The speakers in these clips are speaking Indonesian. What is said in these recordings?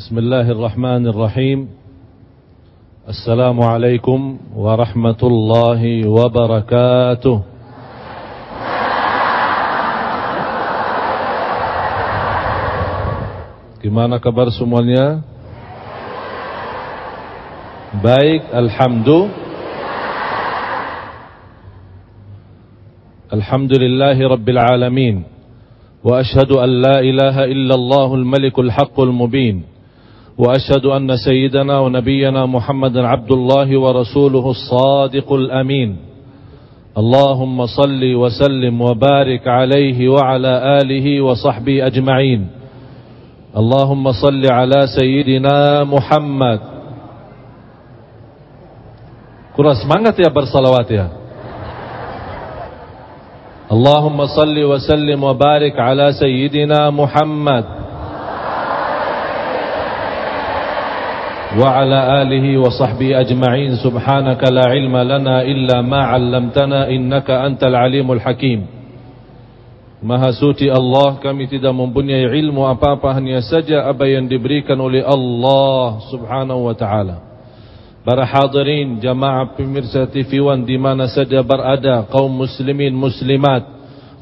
بسم الله الرحمن الرحيم. السلام عليكم ورحمة الله وبركاته. Gimana kabar semuanya? Baik, Alhamdulillah. Alhamdulillahi Rabbil Alamin. وأشهد أن لا إله إلا الله الملك الحق المبين وأشهد أن سيدنا ونبينا محمد عبد الله ورسوله الصادق الأمين. اللهم صل وسلم وبارك عليه وعلى آله وصحبه أجمعين. اللهم صل على سيدنا محمد. Kurang semangat ya bersalawat اللهم صل وسلم وبارك على سيدنا محمد وعلى آله وصحبه أجمعين سبحانك لا علم لنا إلا ما علمتنا إنك أنت العليم الحكيم Maha suci Allah kami tidak mempunyai ilmu apa-apa hanya saja apa yang diberikan oleh Allah subhanahu wa ta'ala Para hadirin jamaah pemirsa TV One di mana saja berada kaum muslimin muslimat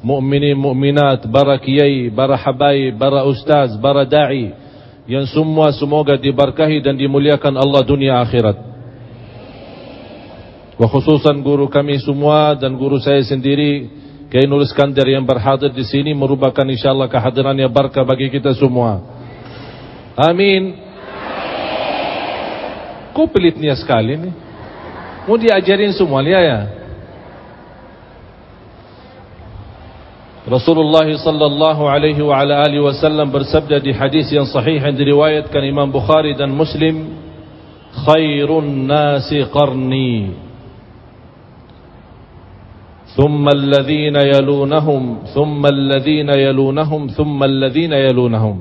mukminin mukminat para kiai para habaib para ustaz para dai yang semua semoga diberkahi dan dimuliakan Allah dunia akhirat wa khususan guru kami semua dan guru saya sendiri Kiai Nur Iskandar yang berhadir di sini merupakan insyaallah kehadirannya berkah bagi kita semua amin Kok pelitnya sekali nih? Mau diajarin semua lihat ya. Rasulullah sallallahu alaihi wa ala alihi wasallam bersabda di hadis yang sahih yang diriwayatkan Imam Bukhari dan Muslim, "Khairun nasi qarni." ثم الذين يلونهم ثم الذين يلونهم ثم الذين يلونهم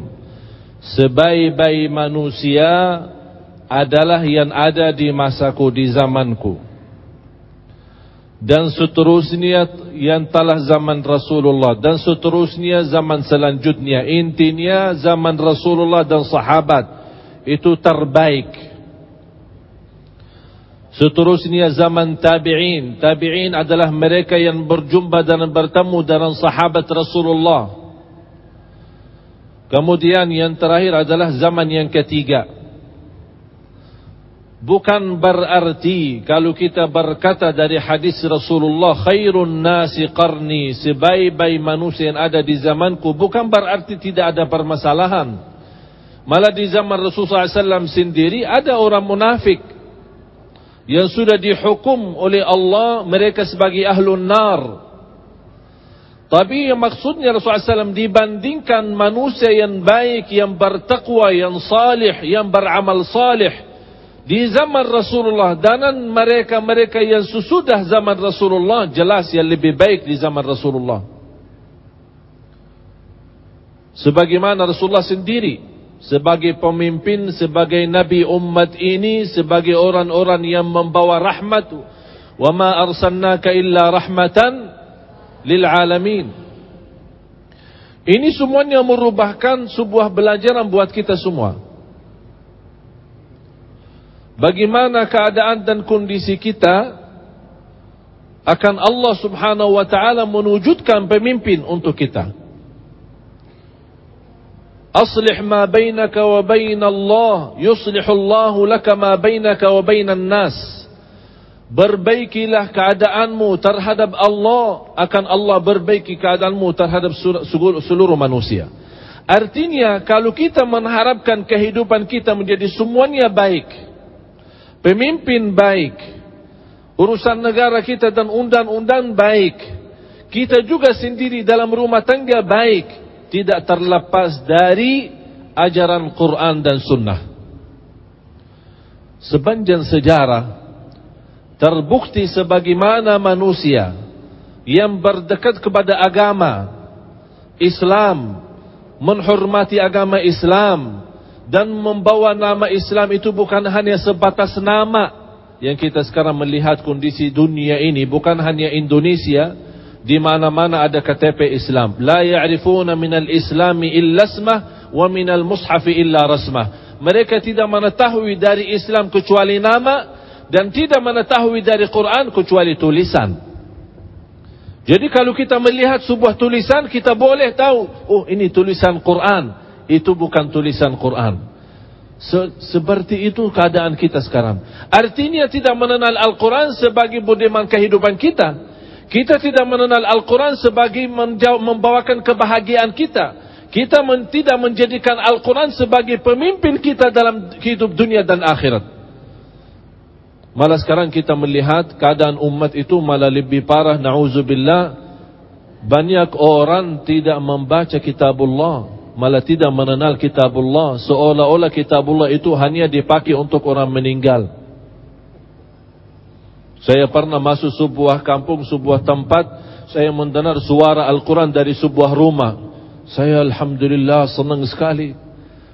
sebaik-baik manusia adalah yang ada di masaku, di zamanku. Dan seterusnya yang telah zaman Rasulullah. Dan seterusnya zaman selanjutnya. Intinya zaman Rasulullah dan sahabat. Itu terbaik. Seterusnya zaman tabi'in. Tabi'in adalah mereka yang berjumpa dan bertemu dengan sahabat Rasulullah. Kemudian yang terakhir adalah zaman yang ketiga. Bukan berarti kalau kita berkata dari hadis Rasulullah khairun nasi qarni sebaik-baik manusia yang ada di zamanku bukan berarti tidak ada permasalahan. Malah di zaman Rasulullah SAW sendiri ada orang munafik yang sudah dihukum oleh Allah mereka sebagai ahlun nar. Tapi yang maksudnya Rasulullah SAW dibandingkan manusia yang baik, yang bertakwa, yang salih, yang beramal salih di zaman Rasulullah dan mereka-mereka yang sesudah zaman Rasulullah jelas yang lebih baik di zaman Rasulullah. Sebagaimana Rasulullah sendiri sebagai pemimpin, sebagai nabi umat ini, sebagai orang-orang yang membawa rahmat. Wa ma arsalnaka illa rahmatan lil alamin. Ini semuanya merubahkan sebuah belajaran buat kita semua. Bagaimana keadaan dan kondisi kita akan Allah Subhanahu wa taala menwujudkan pemimpin untuk kita. Aslih ma bainaka wa bain Allah, yuslihu Allah laka ma bainaka wa bainan nas. Berbaikilah keadaanmu terhadap Allah, akan Allah berbaiki keadaanmu terhadap seluruh manusia. Artinya kalau kita mengharapkan kehidupan kita menjadi semuanya baik, pemimpin baik, urusan negara kita dan undang-undang baik, kita juga sendiri dalam rumah tangga baik, tidak terlepas dari ajaran Quran dan Sunnah. Sepanjang sejarah, terbukti sebagaimana manusia yang berdekat kepada agama Islam, menghormati agama Islam, dan membawa nama Islam itu bukan hanya sebatas nama yang kita sekarang melihat kondisi dunia ini bukan hanya Indonesia di mana-mana ada KTP Islam. La ya'rifuna minal islami illa ismah wa minal mushafi illa rasmah. Mereka tidak mengetahui dari Islam kecuali nama dan tidak mengetahui dari Quran kecuali tulisan. Jadi kalau kita melihat sebuah tulisan kita boleh tahu, oh ini tulisan Quran, itu bukan tulisan Quran. Se seperti itu keadaan kita sekarang. Artinya tidak mengenal Al-Quran sebagai budiman kehidupan kita. Kita tidak mengenal Al-Quran sebagai membawakan kebahagiaan kita. Kita men tidak menjadikan Al-Quran sebagai pemimpin kita dalam hidup dunia dan akhirat. Malah sekarang kita melihat keadaan umat itu malah lebih parah. Na'udzubillah. Banyak orang tidak membaca kitabullah. Malah tidak mengenal kitabullah. Seolah-olah kitabullah itu hanya dipakai untuk orang meninggal. Saya pernah masuk sebuah kampung, sebuah tempat. Saya mendengar suara Al-Quran dari sebuah rumah. Saya Alhamdulillah senang sekali.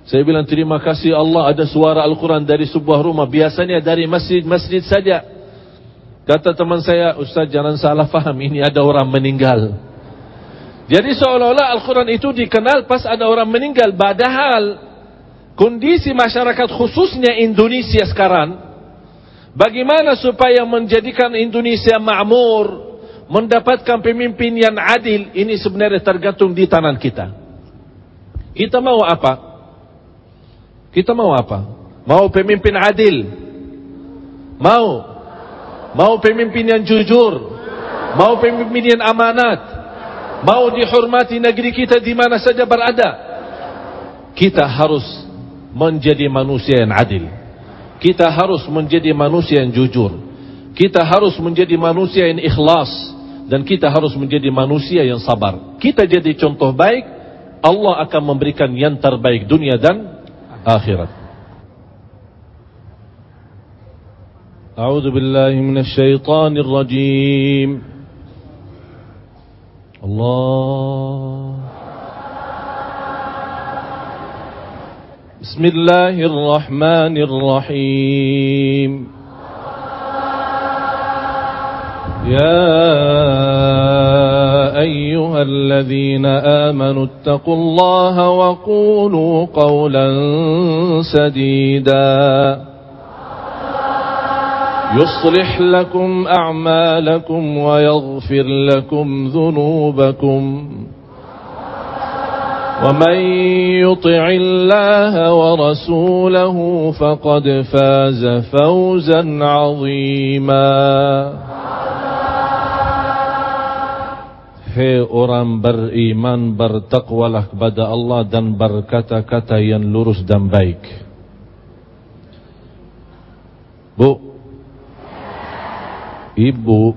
Saya bilang terima kasih Allah ada suara Al-Quran dari sebuah rumah. Biasanya dari masjid-masjid saja. Kata teman saya, Ustaz jangan salah faham. Ini ada orang meninggal. Jadi seolah-olah Al-Quran itu dikenal pas ada orang meninggal. Padahal kondisi masyarakat khususnya Indonesia sekarang. Bagaimana supaya menjadikan Indonesia makmur. Mendapatkan pemimpin yang adil. Ini sebenarnya tergantung di tangan kita. Kita mau apa? Kita mau apa? Mau pemimpin adil? Mau? Mau pemimpin yang jujur? Mau pemimpin yang amanat? Mau dihormati negeri kita di mana saja berada? Kita harus menjadi manusia yang adil. Kita harus menjadi manusia yang jujur. Kita harus menjadi manusia yang ikhlas dan kita harus menjadi manusia yang sabar. Kita jadi contoh baik, Allah akan memberikan yang terbaik dunia dan آخرة أعوذ بالله من الشيطان الرجيم الله. بسم الله الرحمن الرحيم يا أيها الذين آمنوا اتقوا الله وقولوا قولا سديدا يصلح لكم أعمالكم ويغفر لكم ذنوبكم ومن يطع الله ورسوله فقد فاز فوزا عظيما Hei orang beriman bertakwalah kepada Allah dan berkata-kata yang lurus dan baik. Bu, ibu,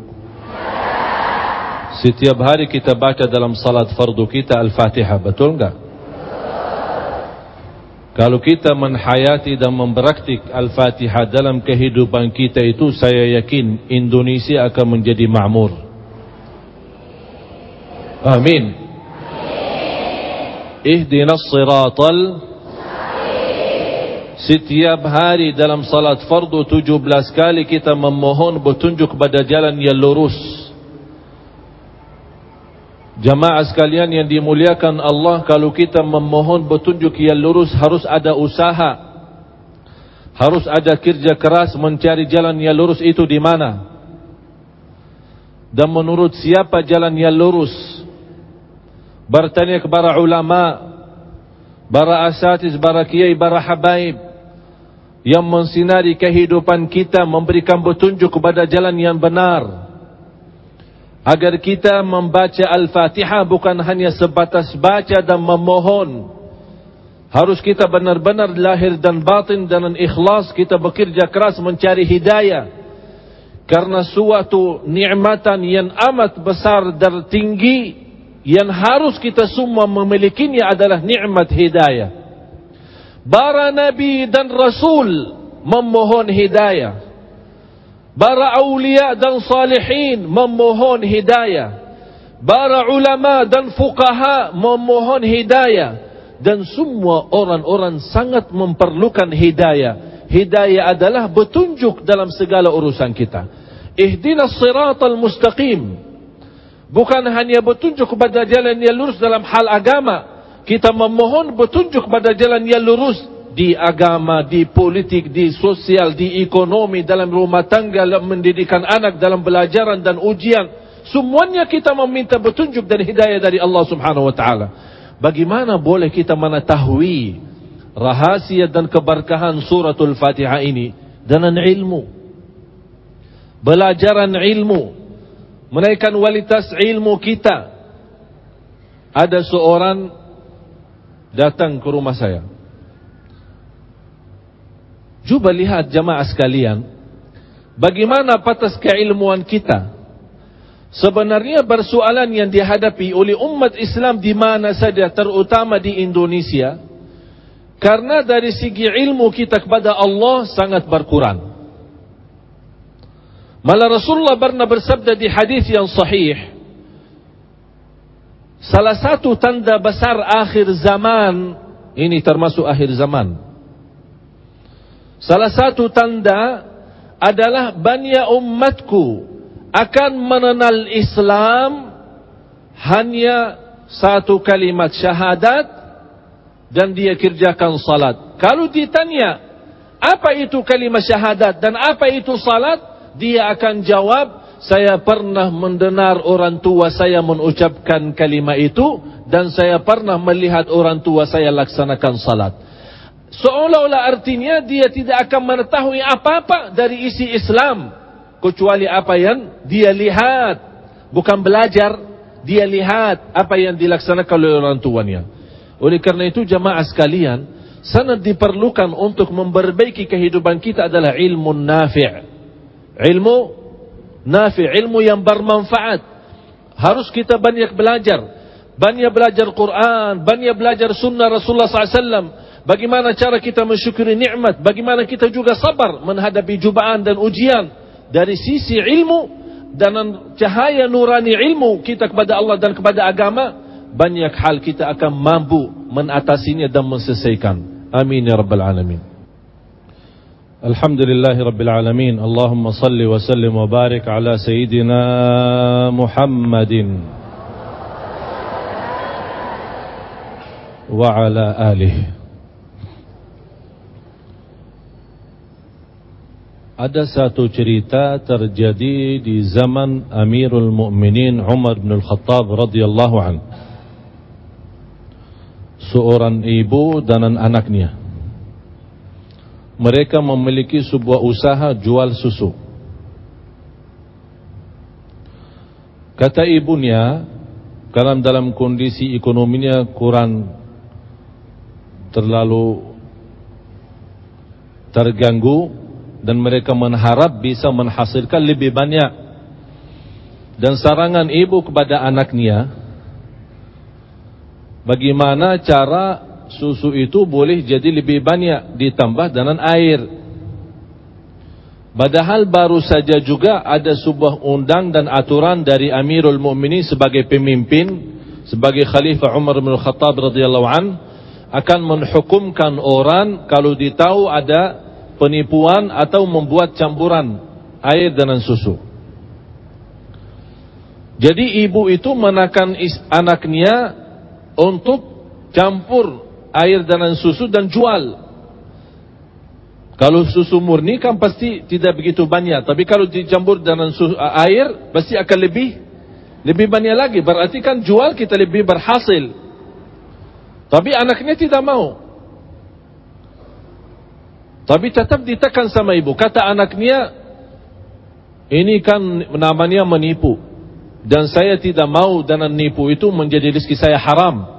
setiap hari kita baca dalam salat fardu kita Al-Fatihah, betul enggak? Kalau kita menhayati dan mempraktik Al-Fatihah dalam kehidupan kita itu, saya yakin Indonesia akan menjadi makmur. Amin. Ihdinas siratal Setiap hari dalam salat fardu 17 kali kita memohon petunjuk kepada jalan yang lurus. Jamaah sekalian yang dimuliakan Allah, kalau kita memohon petunjuk yang lurus harus ada usaha. Harus ada kerja keras mencari jalan yang lurus itu di mana. Dan menurut siapa jalan yang lurus? bertanya kepada ulama, para asatiz, para kiai, para habaib yang mensinari kehidupan kita, memberikan petunjuk kepada jalan yang benar. Agar kita membaca Al-Fatihah bukan hanya sebatas baca dan memohon. Harus kita benar-benar lahir dan batin dan ikhlas kita bekerja keras mencari hidayah. Karena suatu nikmatan yang amat besar dan tinggi yang harus kita semua memilikinya adalah nikmat hidayah. Para nabi dan rasul memohon hidayah. Para awliya dan salihin memohon hidayah. Para ulama dan fuqaha memohon hidayah. Dan semua orang-orang sangat memerlukan hidayah. Hidayah adalah petunjuk dalam segala urusan kita. Ihdinas siratal mustaqim. Bukan hanya bertunjuk kepada jalan yang lurus dalam hal agama. Kita memohon bertunjuk kepada jalan yang lurus di agama, di politik, di sosial, di ekonomi, dalam rumah tangga, dalam mendidikan anak, dalam belajaran dan ujian. Semuanya kita meminta petunjuk dan hidayah dari Allah subhanahu wa ta'ala. Bagaimana boleh kita mengetahui rahasia dan keberkahan suratul fatihah ini dengan ilmu. Belajaran ilmu. Menaikkan kualitas ilmu kita. Ada seorang datang ke rumah saya. Cuba lihat jamaah sekalian, bagaimana patas keilmuan kita. Sebenarnya persoalan yang dihadapi oleh umat Islam di mana saja, terutama di Indonesia, karena dari segi ilmu kita kepada Allah sangat berkurang. Malah Rasulullah pernah bersabda di hadis yang sahih, salah satu tanda besar akhir zaman ini termasuk akhir zaman Salah satu tanda adalah banyak umatku akan mengenal Islam hanya satu kalimat syahadat dan dia kerjakan salat. Kalau ditanya apa itu kalimat syahadat dan apa itu salat, dia akan jawab saya pernah mendengar orang tua saya mengucapkan kalimat itu dan saya pernah melihat orang tua saya laksanakan salat. Seolah-olah artinya dia tidak akan mengetahui apa-apa dari isi Islam. Kecuali apa yang dia lihat. Bukan belajar. Dia lihat apa yang dilaksanakan oleh orang tuanya. Oleh karena itu jamaah sekalian. Sangat diperlukan untuk memperbaiki kehidupan kita adalah ilmu nafi' Ilmu nafi' Ilmu yang bermanfaat. Harus kita banyak belajar. Banyak belajar Quran. Banyak belajar sunnah Rasulullah SAW. Bagaimana cara kita mensyukuri nikmat? Bagaimana kita juga sabar menghadapi cubaan dan ujian dari sisi ilmu dan cahaya nurani ilmu kita kepada Allah dan kepada agama banyak hal kita akan mampu menatasinya dan menyelesaikan. Amin ya rabbal alamin. الحمد لله رب العالمين اللهم صل وسلم وبارك على سيدنا محمد وعلى آله Ada satu cerita terjadi di zaman Amirul Mukminin Umar bin Al-Khattab radhiyallahu an. Seorang ibu dan anaknya. Mereka memiliki sebuah usaha jual susu. Kata ibunya, karena dalam kondisi ekonominya kurang terlalu terganggu, dan mereka mengharap bisa menghasilkan lebih banyak dan sarangan ibu kepada anaknya bagaimana cara susu itu boleh jadi lebih banyak ditambah dengan air padahal baru saja juga ada sebuah undang dan aturan dari Amirul Mukminin sebagai pemimpin sebagai Khalifah Umar bin Khattab radhiyallahu an akan menghukumkan orang kalau ditahu ada penipuan atau membuat campuran air dengan susu. Jadi ibu itu menakan anaknya untuk campur air dengan susu dan jual. Kalau susu murni kan pasti tidak begitu banyak, tapi kalau dicampur dengan susu, air pasti akan lebih lebih banyak lagi. Berarti kan jual kita lebih berhasil. Tapi anaknya tidak mau. Tapi tetap ditekan sama ibu. Kata anaknya, ini kan namanya menipu. Dan saya tidak mau dan nipu itu menjadi rezeki saya haram.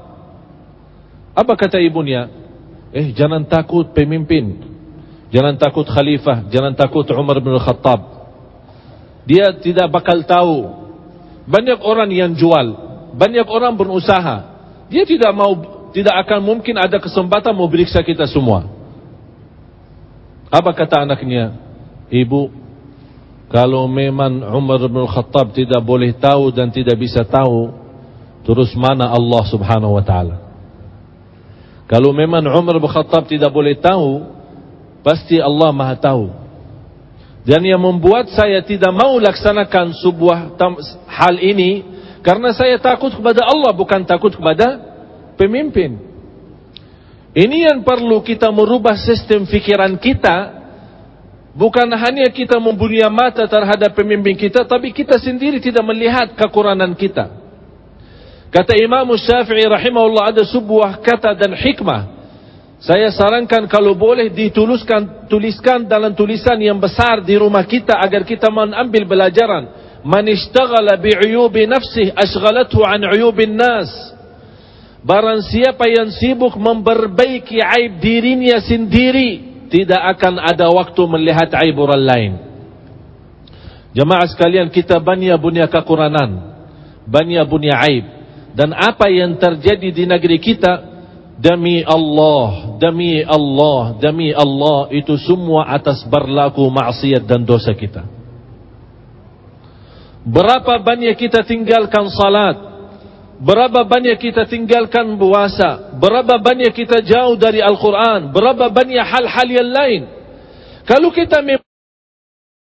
Apa kata ibunya? Eh jangan takut pemimpin. Jangan takut khalifah. Jangan takut Umar bin Khattab. Dia tidak bakal tahu. Banyak orang yang jual. Banyak orang berusaha. Dia tidak mau, tidak akan mungkin ada kesempatan mau beriksa kita semua. Apa kata anaknya? Ibu, kalau memang Umar bin Khattab tidak boleh tahu dan tidak bisa tahu, terus mana Allah subhanahu wa ta'ala? Kalau memang Umar bin Khattab tidak boleh tahu, pasti Allah maha tahu. Dan yang membuat saya tidak mau laksanakan sebuah hal ini, karena saya takut kepada Allah, bukan takut kepada pemimpin. Ini yang perlu kita merubah sistem fikiran kita. Bukan hanya kita mempunyai mata terhadap pemimpin kita, tapi kita sendiri tidak melihat kekurangan kita. Kata Imam Syafi'i rahimahullah ada sebuah kata dan hikmah. Saya sarankan kalau boleh dituliskan tuliskan dalam tulisan yang besar di rumah kita agar kita mengambil belajaran. Man ishtaghala bi'uyubi nafsih ashghalathu an uyubin nas. Barang siapa yang sibuk memperbaiki aib dirinya sendiri, tidak akan ada waktu melihat aib orang lain. Jemaah sekalian, kita banyak punya kekurangan, banyak punya aib. Dan apa yang terjadi di negeri kita, Demi Allah, demi Allah, demi Allah itu semua atas berlaku maksiat dan dosa kita. Berapa banyak kita tinggalkan salat? Berapa banyak kita tinggalkan puasa? Berapa banyak kita jauh dari Al-Quran? Berapa banyak hal-hal yang lain? Kalau kita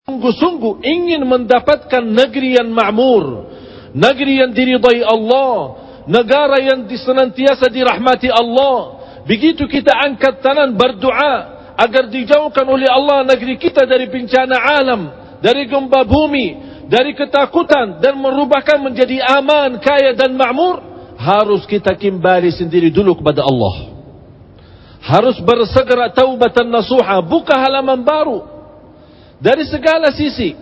sungguh-sungguh ingin mendapatkan negeri yang ma'mur, negeri yang diridai Allah, negara yang senantiasa dirahmati Allah. Begitu kita angkat tangan berdoa agar dijauhkan oleh Allah negeri kita dari bencana alam, dari gempa bumi, dari ketakutan dan merubahkan menjadi aman, kaya dan makmur, harus kita kembali sendiri dulu kepada Allah. Harus bersegera taubatan nasuha, buka halaman baru dari segala sisi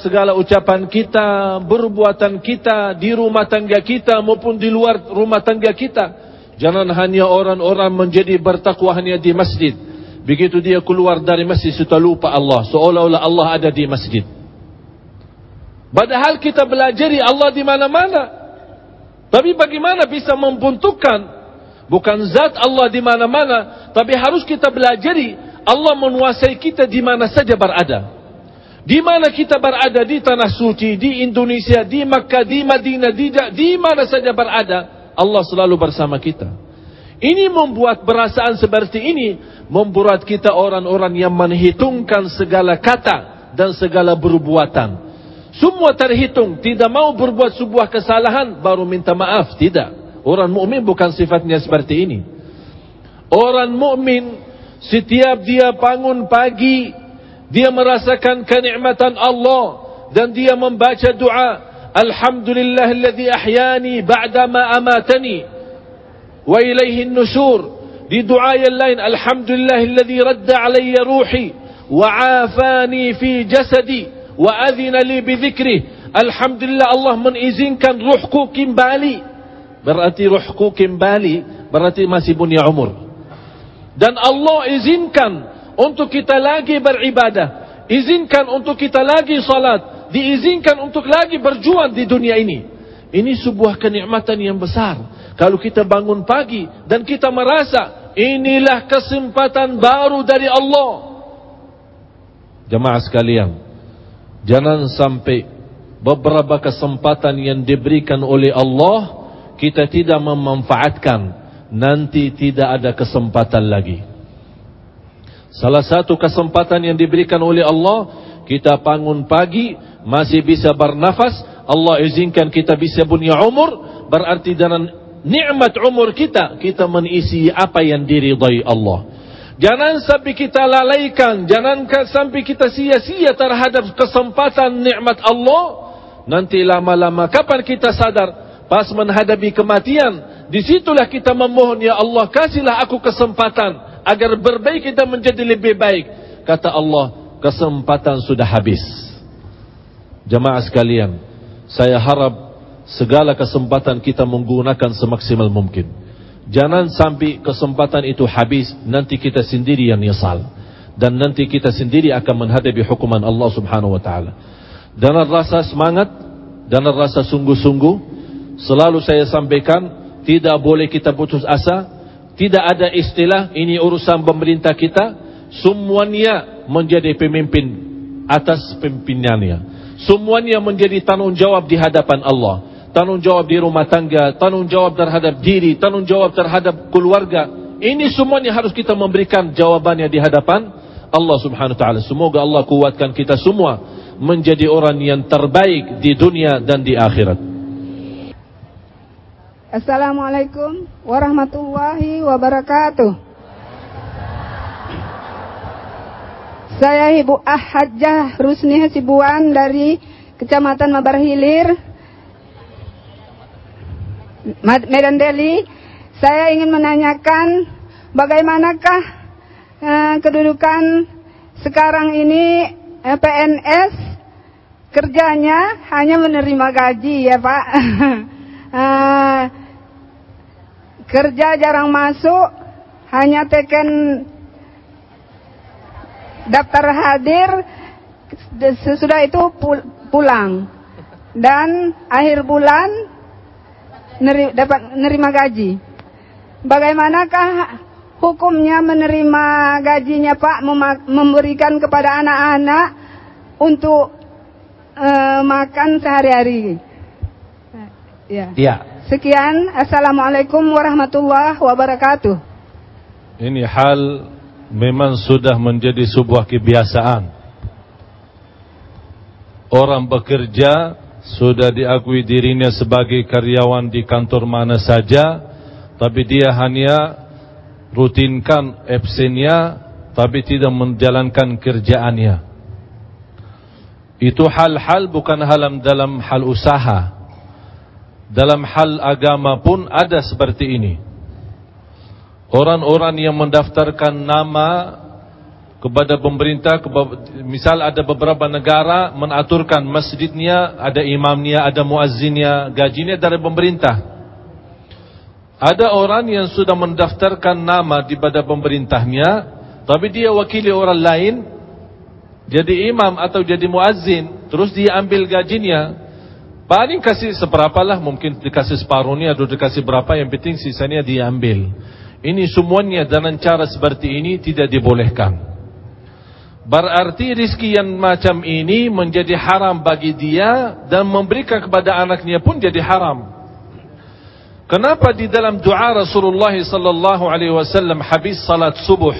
segala ucapan kita, perbuatan kita di rumah tangga kita maupun di luar rumah tangga kita. Jangan hanya orang-orang menjadi bertakwa hanya di masjid. Begitu dia keluar dari masjid sudah lupa Allah, seolah-olah Allah ada di masjid. Padahal kita belajar Allah di mana-mana. Tapi bagaimana bisa membentukkan bukan zat Allah di mana-mana, tapi harus kita belajar Allah menguasai kita di mana saja berada. Di mana kita berada di tanah suci, di Indonesia, di Makkah, di Madinah, di, di mana saja berada, Allah selalu bersama kita. Ini membuat perasaan seperti ini, membuat kita orang-orang yang menghitungkan segala kata dan segala perbuatan. Semua terhitung, tidak mau berbuat sebuah kesalahan, baru minta maaf. Tidak. Orang mukmin bukan sifatnya seperti ini. Orang mukmin setiap dia bangun pagi, dia merasakan kenikmatan Allah dan dia membaca doa Alhamdulillah alladhi ahyani ba'da ma amatani wa ilayhi an-nushur di doa yang lain Alhamdulillah alladhi radda alayya ruhi wa afani fi jasadi wa adhina li bi dhikri Alhamdulillah Allah mengizinkan ruhku kembali berarti ruhku kembali berarti masih punya umur dan Allah izinkan untuk kita lagi beribadah. Izinkan untuk kita lagi salat. Diizinkan untuk lagi berjuang di dunia ini. Ini sebuah kenikmatan yang besar. Kalau kita bangun pagi dan kita merasa inilah kesempatan baru dari Allah. Jemaah sekalian, jangan sampai beberapa kesempatan yang diberikan oleh Allah kita tidak memanfaatkan nanti tidak ada kesempatan lagi. Salah satu kesempatan yang diberikan oleh Allah, kita bangun pagi, masih bisa bernafas, Allah izinkan kita bisa punya umur, berarti dengan nikmat umur kita, kita mengisi apa yang diridai Allah. Jangan sampai kita lalaikan, jangan sampai kita sia-sia terhadap kesempatan nikmat Allah. Nanti lama-lama kapan kita sadar, pas menghadapi kematian, di situlah kita memohon, Ya Allah kasihlah aku kesempatan agar berbaik kita menjadi lebih baik. Kata Allah, kesempatan sudah habis. Jemaah sekalian, saya harap segala kesempatan kita menggunakan semaksimal mungkin. Jangan sampai kesempatan itu habis, nanti kita sendiri yang nyesal. Dan nanti kita sendiri akan menghadapi hukuman Allah subhanahu wa ta'ala. Dan rasa semangat, dan rasa sungguh-sungguh, selalu saya sampaikan, tidak boleh kita putus asa, tidak ada istilah ini urusan pemerintah kita. Semuanya menjadi pemimpin atas pimpinannya. Semuanya menjadi tanggung jawab di hadapan Allah. Tanggung jawab di rumah tangga, tanggung jawab terhadap diri, tanggung jawab terhadap keluarga. Ini semuanya harus kita memberikan jawabannya di hadapan Allah Subhanahu wa taala. Semoga Allah kuatkan kita semua menjadi orang yang terbaik di dunia dan di akhirat. Assalamualaikum warahmatullahi wabarakatuh. Saya Ibu Ahajah Rusni Hasibuan dari Kecamatan Mabar Hilir, Medan Delhi. Saya ingin menanyakan bagaimanakah uh, kedudukan sekarang ini eh, PNS kerjanya hanya menerima gaji ya Pak. uh, kerja jarang masuk, hanya teken daftar hadir, sesudah itu pulang. Dan akhir bulan neri, dapat menerima gaji. Bagaimanakah hukumnya menerima gajinya Pak memberikan kepada anak-anak untuk uh, makan sehari-hari? Ya. ya. Sekian, Assalamualaikum warahmatullahi wabarakatuh. Ini hal memang sudah menjadi sebuah kebiasaan. Orang bekerja sudah diakui dirinya sebagai karyawan di kantor mana saja, tapi dia hanya rutinkan absennya, tapi tidak menjalankan kerjaannya. Itu hal-hal bukan halam dalam hal usaha. Dalam hal agama pun ada seperti ini. Orang-orang yang mendaftarkan nama kepada pemerintah, misal ada beberapa negara menaturkan masjidnya, ada imamnya, ada muazzinnya, gajinya dari pemerintah. Ada orang yang sudah mendaftarkan nama di pada pemerintahnya, tapi dia wakili orang lain, jadi imam atau jadi muazzin, terus dia ambil gajinya, Paling kasih seberapa lah, mungkin dikasih separuhnya atau dikasih berapa, yang penting sisanya diambil. Ini semuanya dengan cara seperti ini tidak dibolehkan. Berarti rizki yang macam ini menjadi haram bagi dia dan memberikan kepada anaknya pun jadi haram. Kenapa di dalam doa Rasulullah sallallahu alaihi wasallam habis salat subuh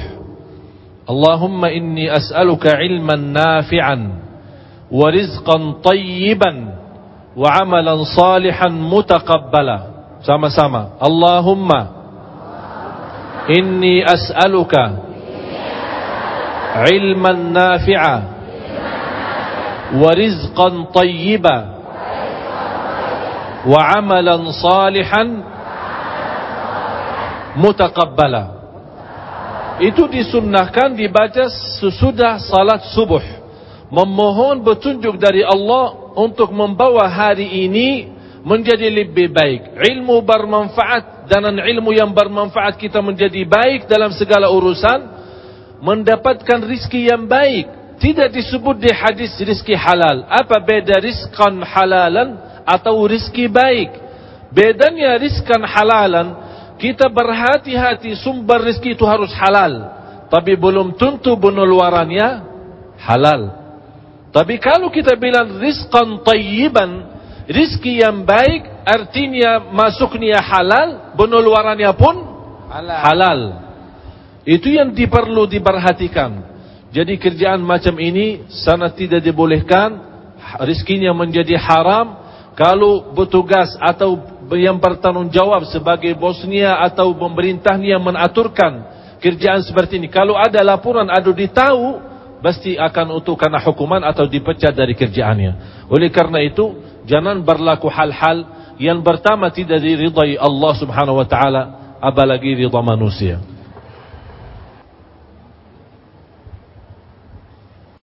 Allahumma inni as'aluka ilman nafi'an wa rizqan tayyiban وعملا صالحا متقبلا. سما سما اللهم إني أسألك علما نافعا ورزقا طيبا وعملا صالحا متقبلا. Itu disunnahkan dibaca sesudah salat subuh. Memohon petunjuk dari Allah untuk membawa hari ini menjadi lebih baik. Ilmu bermanfaat dan ilmu yang bermanfaat kita menjadi baik dalam segala urusan. Mendapatkan rizki yang baik. Tidak disebut di hadis rizki halal. Apa beda rizkan halalan atau rizki baik? Bedanya rizkan halalan, kita berhati-hati sumber rizki itu harus halal. Tapi belum tentu pengeluarannya halal. Tapi kalau kita bilang rizqan tayyiban, rizki yang baik artinya masuknya halal, pengeluarannya pun halal. halal. Itu yang diperlu diperhatikan. Jadi kerjaan macam ini sangat tidak dibolehkan, rizkinya menjadi haram kalau bertugas atau yang bertanggung jawab sebagai bosnya atau pemerintahnya menaturkan kerjaan seperti ini. Kalau ada laporan, ada ditahu, pasti akan untuk karena hukuman atau dipecat dari kerjaannya. Oleh karena itu, jangan berlaku hal-hal yang pertama tidak diridai Allah Subhanahu wa taala, apalagi ridha manusia.